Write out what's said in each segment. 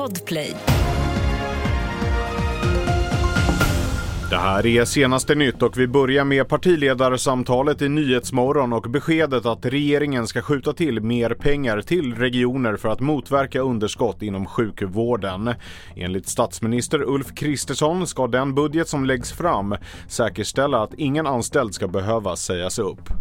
Podplay. Det här är senaste nytt och vi börjar med partiledarsamtalet i Nyhetsmorgon och beskedet att regeringen ska skjuta till mer pengar till regioner för att motverka underskott inom sjukvården. Enligt statsminister Ulf Kristersson ska den budget som läggs fram säkerställa att ingen anställd ska behöva sägas upp.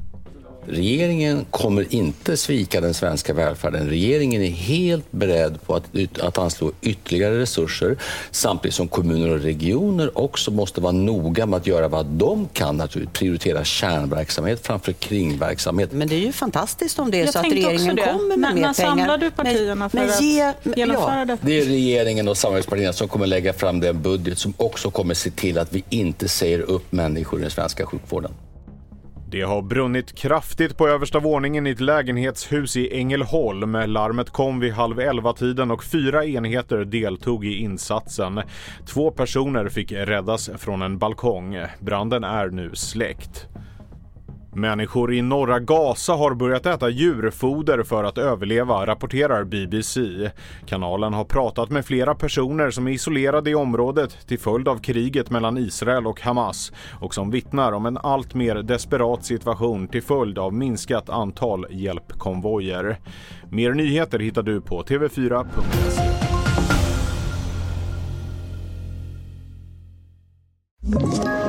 Regeringen kommer inte svika den svenska välfärden. Regeringen är helt beredd på att, att anslå ytterligare resurser samtidigt som kommuner och regioner också måste vara noga med att göra vad de kan, naturligtvis prioritera kärnverksamhet framför kringverksamhet. Men det är ju fantastiskt om det är Jag så att regeringen kommer med Men mer när pengar. samlar du partierna men, för men att ge, genomföra ja, det? Det är regeringen och samarbetspartierna som kommer lägga fram den budget som också kommer se till att vi inte säger upp människor i den svenska sjukvården. Det har brunnit kraftigt på översta våningen i ett lägenhetshus i Ängelholm. Larmet kom vid halv elva-tiden och fyra enheter deltog i insatsen. Två personer fick räddas från en balkong. Branden är nu släckt. Människor i norra Gaza har börjat äta djurfoder för att överleva, rapporterar BBC. Kanalen har pratat med flera personer som är isolerade i området till följd av kriget mellan Israel och Hamas och som vittnar om en allt mer desperat situation till följd av minskat antal hjälpkonvojer. Mer nyheter hittar du på tv4.se. you